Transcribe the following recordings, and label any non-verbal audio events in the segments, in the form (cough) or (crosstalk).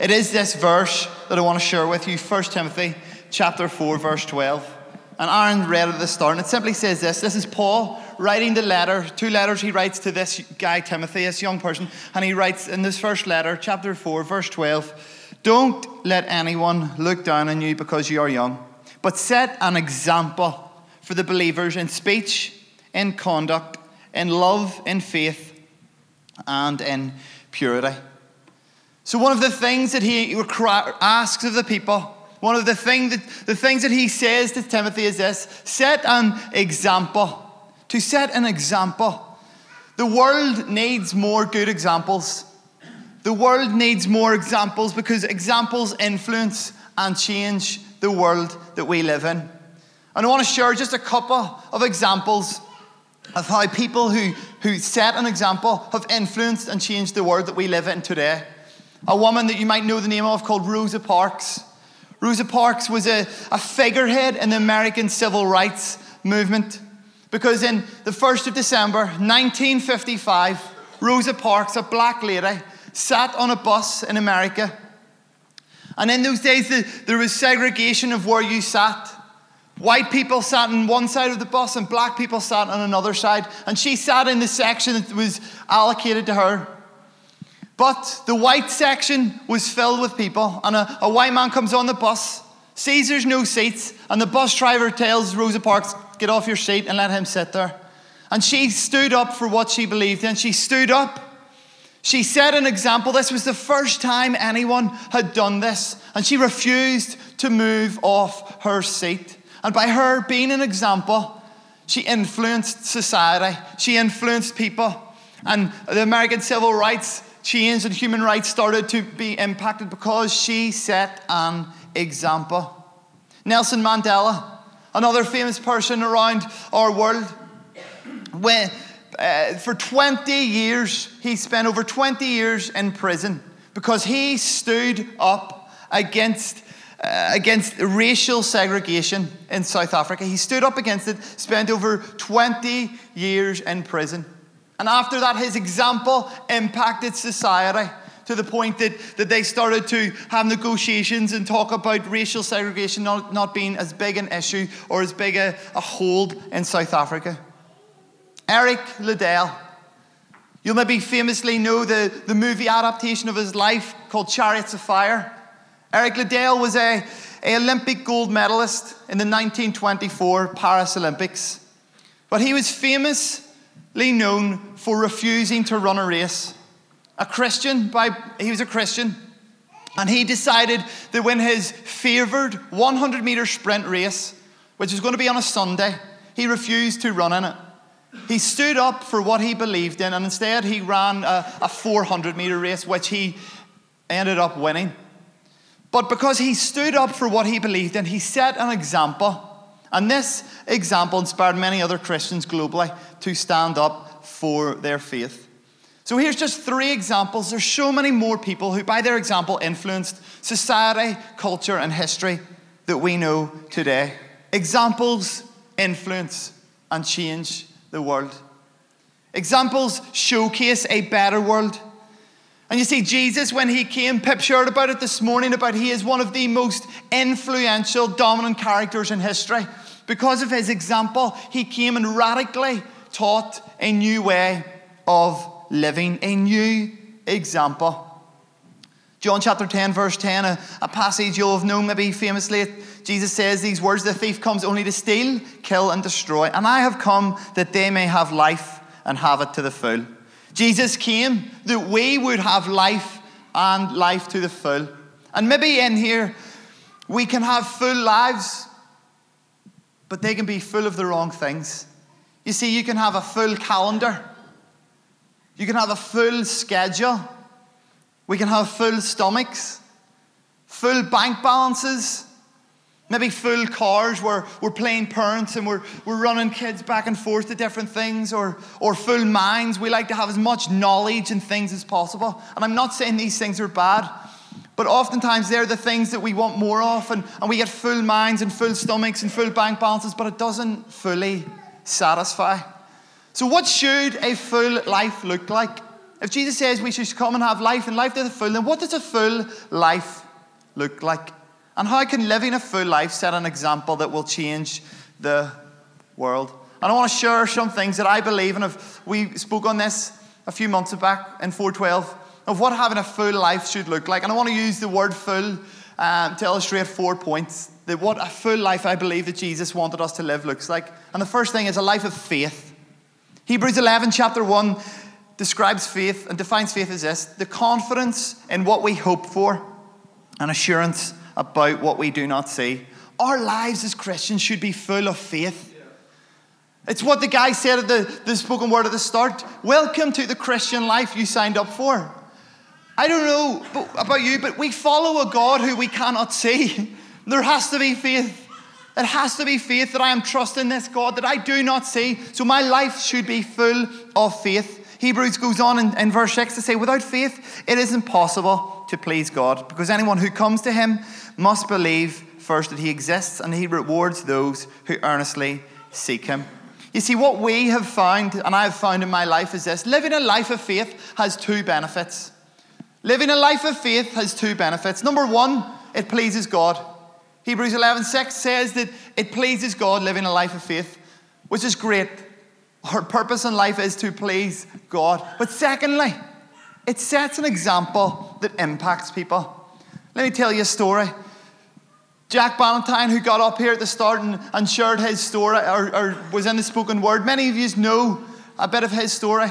It is this verse that I want to share with you 1 Timothy chapter 4, verse 12. And Aaron read at the start, and it simply says this This is Paul writing the letter, two letters he writes to this guy, Timothy, this young person. And he writes in this first letter, chapter 4, verse 12 Don't let anyone look down on you because you are young, but set an example for the believers in speech, in conduct, in love, in faith, and in purity. So, one of the things that he asks of the people, one of the, thing that, the things that he says to Timothy is this set an example. To set an example. The world needs more good examples. The world needs more examples because examples influence and change the world that we live in. And I want to share just a couple of examples of how people who, who set an example have influenced and changed the world that we live in today a woman that you might know the name of called Rosa Parks. Rosa Parks was a, a figurehead in the American civil rights movement because in the 1st of December 1955, Rosa Parks, a black lady, sat on a bus in America. And in those days, the, there was segregation of where you sat. White people sat on one side of the bus and black people sat on another side. And she sat in the section that was allocated to her. But the white section was filled with people, and a, a white man comes on the bus, sees there's no seats, and the bus driver tells Rosa Parks, Get off your seat and let him sit there. And she stood up for what she believed in. She stood up. She set an example. This was the first time anyone had done this. And she refused to move off her seat. And by her being an example, she influenced society, she influenced people. And the American civil rights change and human rights started to be impacted because she set an example. Nelson Mandela, another famous person around our world, when, uh, for 20 years, he spent over 20 years in prison because he stood up against uh, against racial segregation in South Africa. He stood up against it, spent over 20 years in prison. And after that, his example impacted society to the point that, that they started to have negotiations and talk about racial segregation not, not being as big an issue or as big a, a hold in South Africa. Eric Liddell, you'll maybe famously know the, the movie adaptation of his life called Chariots of Fire. Eric Liddell was a, a Olympic gold medalist in the 1924 Paris Olympics. But he was famous known for refusing to run a race. A Christian, by, he was a Christian, and he decided that when his favoured 100 metre sprint race, which was going to be on a Sunday, he refused to run in it. He stood up for what he believed in, and instead he ran a, a 400 metre race, which he ended up winning. But because he stood up for what he believed in, he set an example and this example inspired many other Christians globally to stand up for their faith. So here's just three examples. There's so many more people who, by their example, influenced society, culture, and history that we know today. Examples influence and change the world. Examples showcase a better world. And you see, Jesus, when he came, Pip shared about it this morning, about he is one of the most influential, dominant characters in history. Because of his example, he came and radically taught a new way of living, a new example. John chapter 10, verse 10, a, a, passage you'll have known maybe famously. Jesus says these words The thief comes only to steal, kill, and destroy. And I have come that they may have life and have it to the full. Jesus came that we would have life and life to the full. And maybe in here, we can have full lives but they can be full of the wrong things. You see, you can have a full calendar, you can have a full schedule, we can have full stomachs, full bank balances. Maybe full cars where we're playing parents and we're, we're running kids back and forth to different things, or, or full minds. We like to have as much knowledge and things as possible. And I'm not saying these things are bad, but oftentimes they're the things that we want more of, and, and we get full minds and full stomachs and full bank balances, but it doesn't fully satisfy. So, what should a full life look like? If Jesus says we should come and have life and life to the full, then what does a full life look like? And how can living a full life set an example that will change the world? And I want to share some things that I believe, and we spoke on this a few months back in 412, of what having a full life should look like. And I want to use the word full um, to illustrate four points. That what a full life I believe that Jesus wanted us to live looks like. And the first thing is a life of faith. Hebrews 11, chapter 1, describes faith and defines faith as this the confidence in what we hope for and assurance about what we do not see. Our lives as Christians should be full of faith. It's what the guy said at the, the spoken word at the start. Welcome to the Christian life you signed up for. I don't know about you, but we follow a God who we cannot see. There has to be faith. It has to be faith that I am trusting this God that I do not see. So my life should be full of faith. Hebrews goes on in, in verse 6 to say, Without faith, it is impossible to please God, because anyone who comes to him must believe first that he exists and he rewards those who earnestly seek him. You see, what we have found, and I have found in my life, is this living a life of faith has two benefits. Living a life of faith has two benefits. Number one, it pleases God. Hebrews 11 6 says that it pleases God living a life of faith, which is great. Our purpose in life is to please God. But secondly, it sets an example that impacts people. Let me tell you a story. Jack Ballantyne, who got up here at the start and, and shared his story, or, or was in the spoken word, many of you know a bit of his story.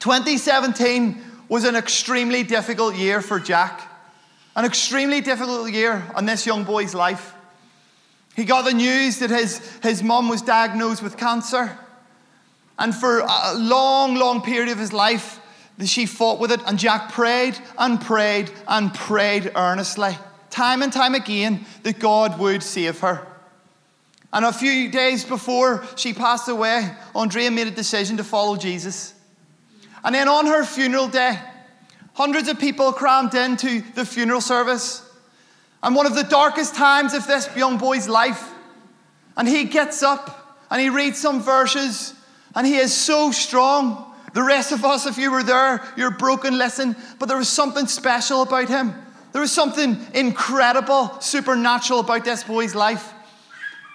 2017 was an extremely difficult year for Jack, an extremely difficult year on this young boy's life. He got the news that his, his mum was diagnosed with cancer. And for a long, long period of his life, she fought with it, and Jack prayed and prayed and prayed earnestly, time and time again, that God would save her. And a few days before she passed away, Andrea made a decision to follow Jesus. And then on her funeral day, hundreds of people crammed into the funeral service. And one of the darkest times of this young boy's life. And he gets up and he reads some verses and he is so strong. The rest of us, if you were there, you're broken, listen. But there was something special about him. There was something incredible, supernatural about this boy's life.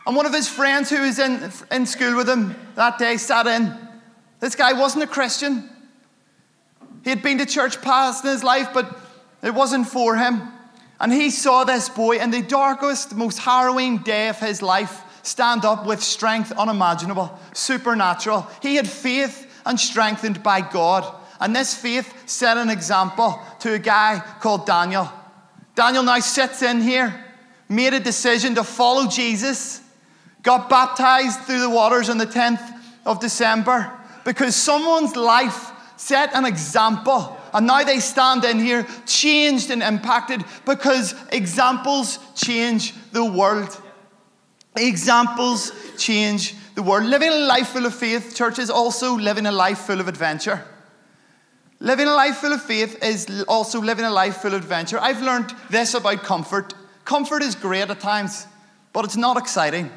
And one of his friends who was in, in school with him that day sat in. This guy wasn't a Christian. He had been to church past in his life, but it wasn't for him. And he saw this boy in the darkest, most harrowing day of his life stand up with strength unimaginable, supernatural. He had faith and strengthened by God. And this faith set an example to a guy called Daniel. Daniel now sits in here, made a decision to follow Jesus, got baptized through the waters on the 10th of December because someone's life set an example. And now they stand in here, changed and impacted because examples change the world. Examples change the world. Living a life full of faith, church, is also living a life full of adventure. Living a life full of faith is also living a life full of adventure. I've learned this about comfort. Comfort is great at times, but it's not exciting.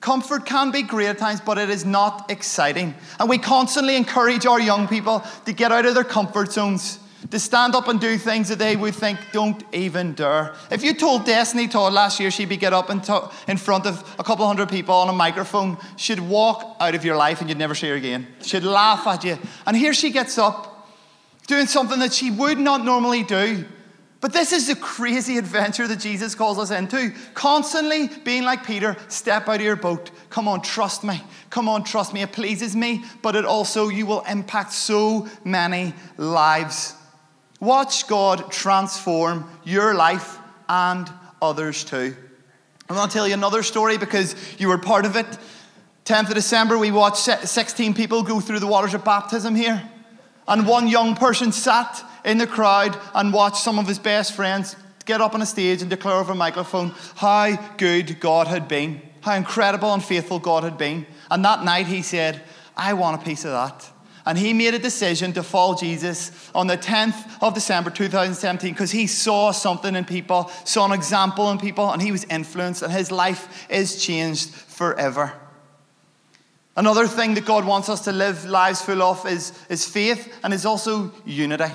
Comfort can be great at times, but it is not exciting. And we constantly encourage our young people to get out of their comfort zones to stand up and do things that they would think don't even dare. If you told Destiny Todd last year she'd be get up and in front of a couple hundred people on a microphone, she'd walk out of your life and you'd never see her again. She'd laugh at you. And here she gets up doing something that she would not normally do. But this is the crazy adventure that Jesus calls us into. Constantly being like Peter, step out of your boat. Come on, trust me. Come on, trust me. It pleases me, but it also, you will impact so many lives. Watch God transform your life and others too. I'm going to tell you another story because you were part of it. 10th of December, we watched 16 people go through the waters of baptism here. And one young person sat in the crowd and watched some of his best friends get up on a stage and declare over a microphone how good God had been, how incredible and faithful God had been. And that night he said, I want a piece of that. And he made a decision to follow Jesus on the 10th of December 2017 because he saw something in people, saw an example in people, and he was influenced, and his life is changed forever. Another thing that God wants us to live lives full of is, is faith and is also unity.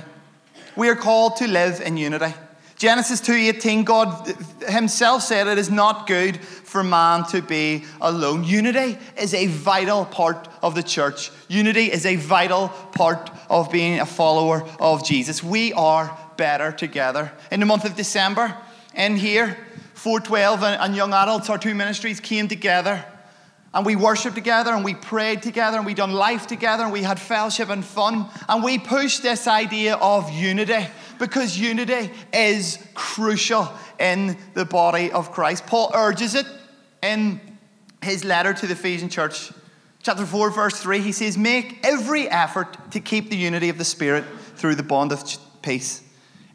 We are called to live in unity. Genesis 2:18 God himself said it is not good for man to be alone. Unity is a vital part of the church. Unity is a vital part of being a follower of Jesus. We are better together. In the month of December, in here, 412 and young adults, our two ministries came together and we worshiped together and we prayed together and we done life together and we had fellowship and fun and we pushed this idea of unity because unity is crucial in the body of Christ. Paul urges it in his letter to the Ephesian church, chapter 4, verse 3. He says, Make every effort to keep the unity of the Spirit through the bond of peace.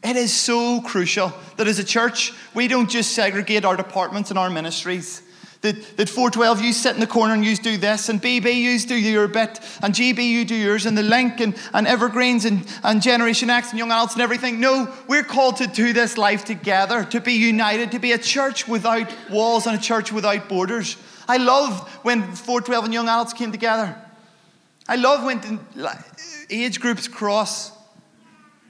It is so crucial that as a church, we don't just segregate our departments and our ministries that, that 412, you sit in the corner and you do this, and BB, you do your bit, and GB, you do yours, and the link, and, and evergreens, and, and Generation X, and young adults, and everything. No, we're called to do this life together, to be united, to be a church without walls and a church without borders. I love when 412 and young adults came together. I love when age groups cross.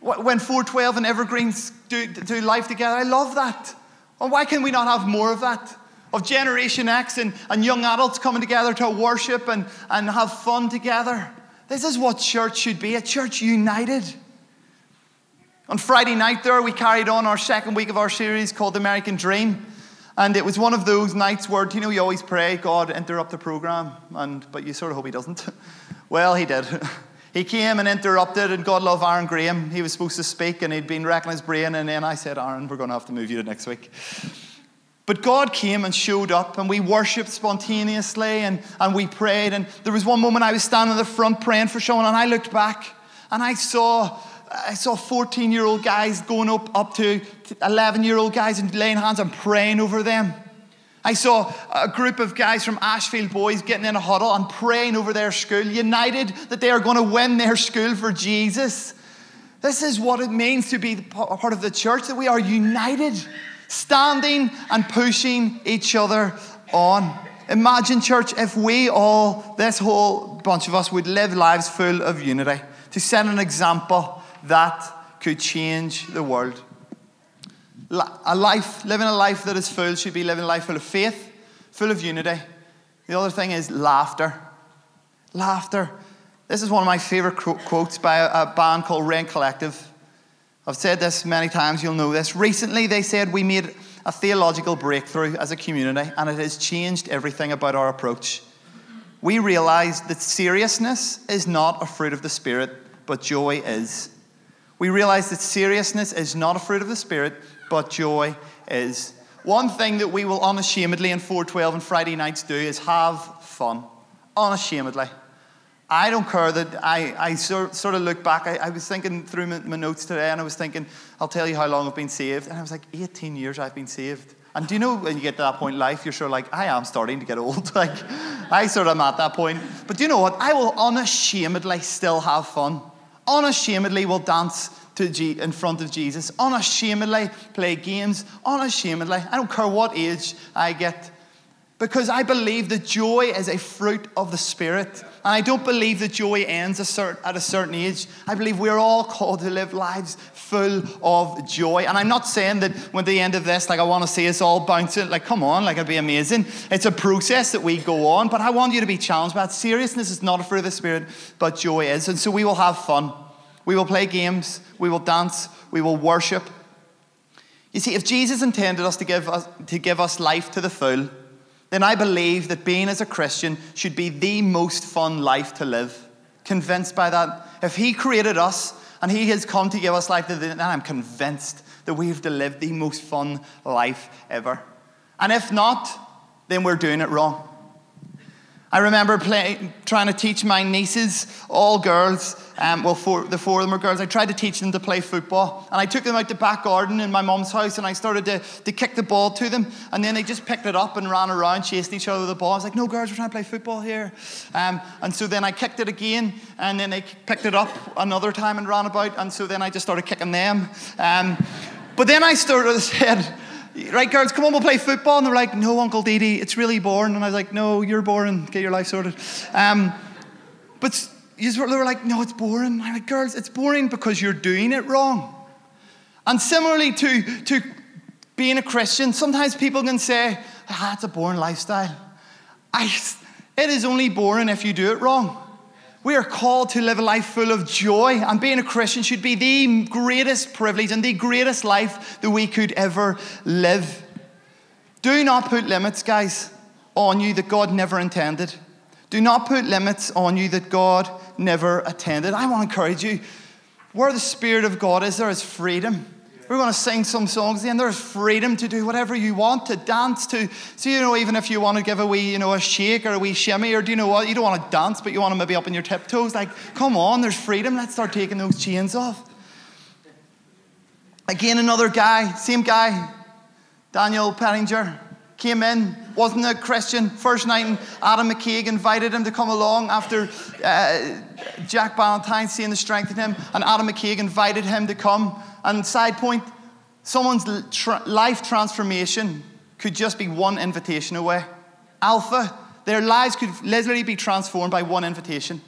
When 412 and evergreens do, do life together. I love that. Why can we not have more of that? Of Generation X and, and young adults coming together to worship and, and have fun together. This is what church should be a church united. On Friday night, there, we carried on our second week of our series called The American Dream. And it was one of those nights where, you know, you always pray, God, interrupt the program, and, but you sort of hope He doesn't. (laughs) well, He did. (laughs) he came and interrupted, and God love Aaron Graham. He was supposed to speak, and he'd been wrecking his brain, and then I said, Aaron, we're going to have to move you to next week. But God came and showed up, and we worshiped spontaneously and, and we prayed. And there was one moment I was standing in the front praying for someone, and I looked back and I saw I saw 14 year old guys going up, up to 11 year old guys and laying hands and praying over them. I saw a group of guys from Ashfield Boys getting in a huddle and praying over their school, united that they are going to win their school for Jesus. This is what it means to be a part of the church, that we are united standing and pushing each other on. Imagine, church, if we all, this whole bunch of us, would live lives full of unity to set an example that could change the world. A life, living a life that is full, should be living a life full of faith, full of unity. The other thing is laughter. Laughter. This is one of my favorite quotes by a band called Rend Collective. I've said this many times, you'll know this. Recently, they said we made a theological breakthrough as a community, and it has changed everything about our approach. We realized that seriousness is not a fruit of the Spirit, but joy is. We realize that seriousness is not a fruit of the Spirit, but joy is. One thing that we will unashamedly in 412 and Friday nights do is have fun. Unashamedly. I don't care that I, I sort, sort of look back. I, I was thinking through my, notes today and I was thinking, I'll tell you how long I've been saved. And I was like, 18 years I've been saved. And do you know when you get to that point in life, you're sort of like, I am starting to get old. (laughs) like, I sort of am at that point. But do you know what? I will unashamedly still have fun. Unashamedly will dance to G- in front of Jesus. Unashamedly play games. Unashamedly. I don't care what age I get because I believe that joy is a fruit of the Spirit. And I don't believe that joy ends at a certain age. I believe we're all called to live lives full of joy. And I'm not saying that when the end of this, like I want to see us all bouncing, like come on, like it'd be amazing. It's a process that we go on, but I want you to be challenged it. Seriousness is not a fruit of the Spirit, but joy is. And so we will have fun. We will play games. We will dance. We will worship. You see, if Jesus intended us to give us, to give us life to the full, then I believe that being as a Christian should be the most fun life to live. Convinced by that. If He created us and He has come to give us life, then I'm convinced that we have to live the most fun life ever. And if not, then we're doing it wrong. I remember play, trying to teach my nieces, all girls, um, well, four, the four of them were girls. I tried to teach them to play football. And I took them out the back garden in my mum's house and I started to, to kick the ball to them. And then they just picked it up and ran around, chasing each other with the ball. I was like, no, girls, we're trying to play football here. Um, and so then I kicked it again. And then they picked it up another time and ran about. And so then I just started kicking them. Um, but then I started, to (laughs) said, right, girls, come on, we'll play football. And they were like, no, Uncle Dee Dee, it's really boring. And I was like, no, you're boring. Get your life sorted. Um, but they were like, no, it's boring. I'm like, girls, it's boring because you're doing it wrong. And similarly to, to being a Christian, sometimes people can say, ah, it's a boring lifestyle. I, it is only boring if you do it wrong. We are called to live a life full of joy, and being a Christian should be the greatest privilege and the greatest life that we could ever live. Do not put limits, guys, on you that God never intended. Do not put limits on you that God never attended. I want to encourage you where the Spirit of God is, there is freedom. We're going to sing some songs and there's freedom to do whatever you want, to dance to. So, you know, even if you want to give a wee, you know, a shake or a wee shimmy, or do you know what? You don't want to dance, but you want to maybe up on your tiptoes. Like, come on, there's freedom. Let's start taking those chains off. Again, another guy, same guy, Daniel Pettinger, came in, wasn't a Christian. First night, and Adam McCaig invited him to come along after uh, Jack Ballantyne seeing the strength in him, and Adam McCaig invited him to come. And side point, someone's life transformation could just be one invitation away. Alpha, their lives could literally be transformed by one invitation.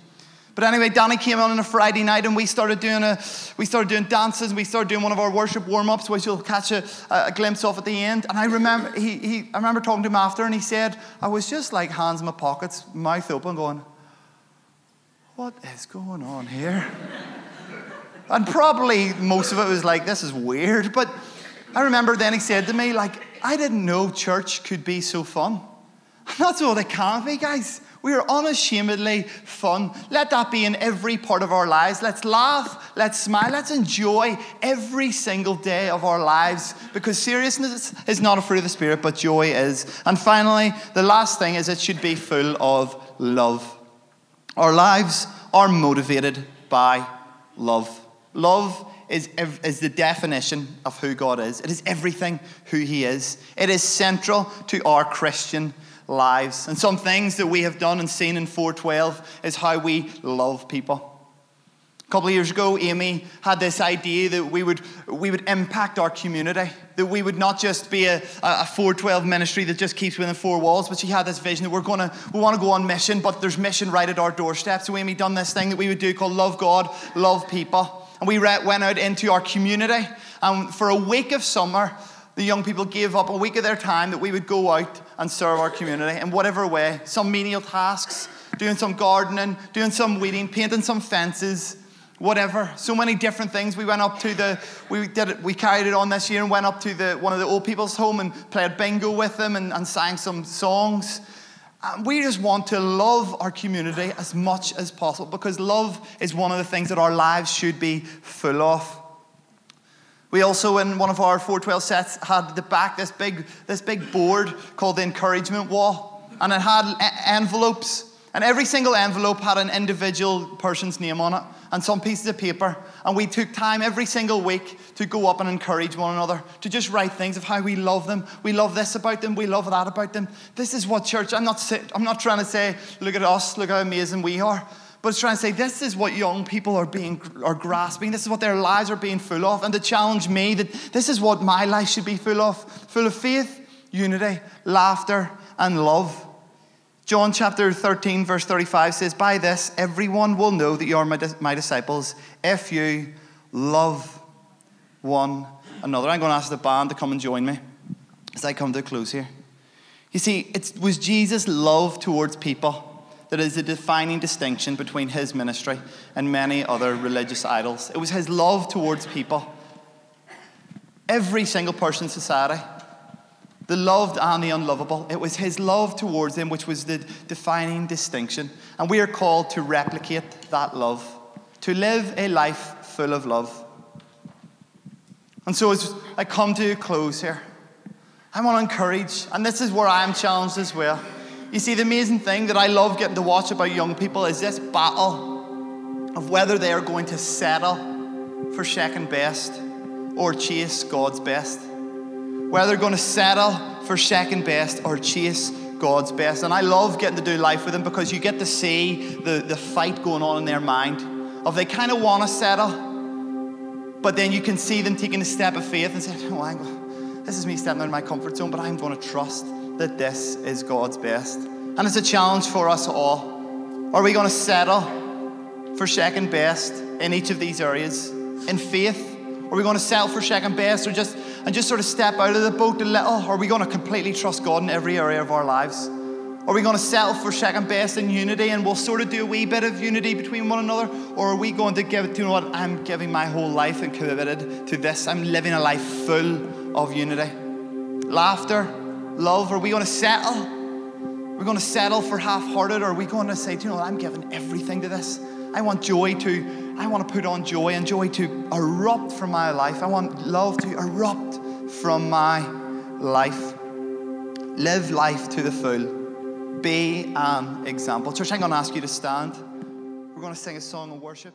But anyway, Danny came on on a Friday night and we started doing a, we started doing dances we started doing one of our worship warm-ups, which you'll catch a, a glimpse of at the end. And I remember he, he, I remember talking to him after and he said, I was just like hands in my pockets, mouth open, going, What is going on here? And probably most of it was like, this is weird. But I remember then he said to me, like, I didn't know church could be so fun. And that's all it can be, guys. We are unashamedly fun. Let that be in every part of our lives. Let's laugh, let's smile, let's enjoy every single day of our lives because seriousness is not a fruit of the Spirit, but joy is. And finally, the last thing is it should be full of love. Our lives are motivated by love. Love is, is the definition of who God is, it is everything who He is. It is central to our Christian lives. And some things that we have done and seen in 412 is how we love people. A couple of years ago, Amy had this idea that we would, we would impact our community, that we would not just be a, a 412 ministry that just keeps within four walls, but she had this vision that we're gonna, we want to go on mission, but there's mission right at our doorstep. So Amy done this thing that we would do called Love God, Love People. And we went out into our community. And for a week of summer, the young people gave up a week of their time that we would go out and serve our community in whatever way. Some menial tasks, doing some gardening, doing some weeding, painting some fences, whatever. So many different things. We went up to the, we did it, we carried it on this year and went up to the, one of the old people's home and played bingo with them and, and sang some songs. And we just want to love our community as much as possible because love is one of the things that our lives should be full of. We also, in one of our 412 sets, had the back this big, this big board called the encouragement wall, and it had envelopes and every single envelope had an individual person's name on it and some pieces of paper. And we took time every single week to go up and encourage one another, to just write things of how we love them. We love this about them, we love that about them. This is what church, I'm not, I'm not trying to say, look at us, look how amazing we are. But it's trying to say this is what young people are being are grasping. This is what their lives are being full of, and to challenge me that this is what my life should be full of: full of faith, unity, laughter, and love. John chapter 13, verse 35 says, By this everyone will know that you are my, my disciples if you love one another. I'm going to ask the band to come and join me as I come to a close here. You see, it was Jesus' love towards people that is the defining distinction between his ministry and many other religious idols. It was his love towards people. Every single person in society the loved and the unlovable. It was his love towards them which was the defining distinction. And we are called to replicate that love, to live a life full of love. And so, as I come to a close here, I want to encourage, and this is where I am challenged as well. You see, the amazing thing that I love getting to watch about young people is this battle of whether they are going to settle for second best or chase God's best whether they're going to settle for second best or chase God's best. And I love getting to do life with them because you get to see the, the fight going on in their mind of they kind of want to settle, but then you can see them taking a step of faith and saying, oh, I'm, this is me stepping out of my comfort zone, but I'm going to trust that this is God's best. And it's a challenge for us all. Are we going to settle for second best in each of these areas? In faith? Are we going to settle for second best or just and just sort of step out of the boat a little? Or oh, are we going to completely trust God in every area of our lives? Are we going to settle for second best in unity and we'll sort of do a wee bit of unity between one another? Or are we going to give it, you know what, I'm giving my whole life and committed to this. I'm living a life full of unity. Laughter, love, are we going to settle? We're going to settle for half hearted, or are we going to say, to you know what, I'm giving everything to this? I want joy to, I want to put on joy and joy to erupt from my life. I want love to erupt from my life. Live life to the full be an example. Church, I'm going to ask you to stand. We're going to sing a song of worship.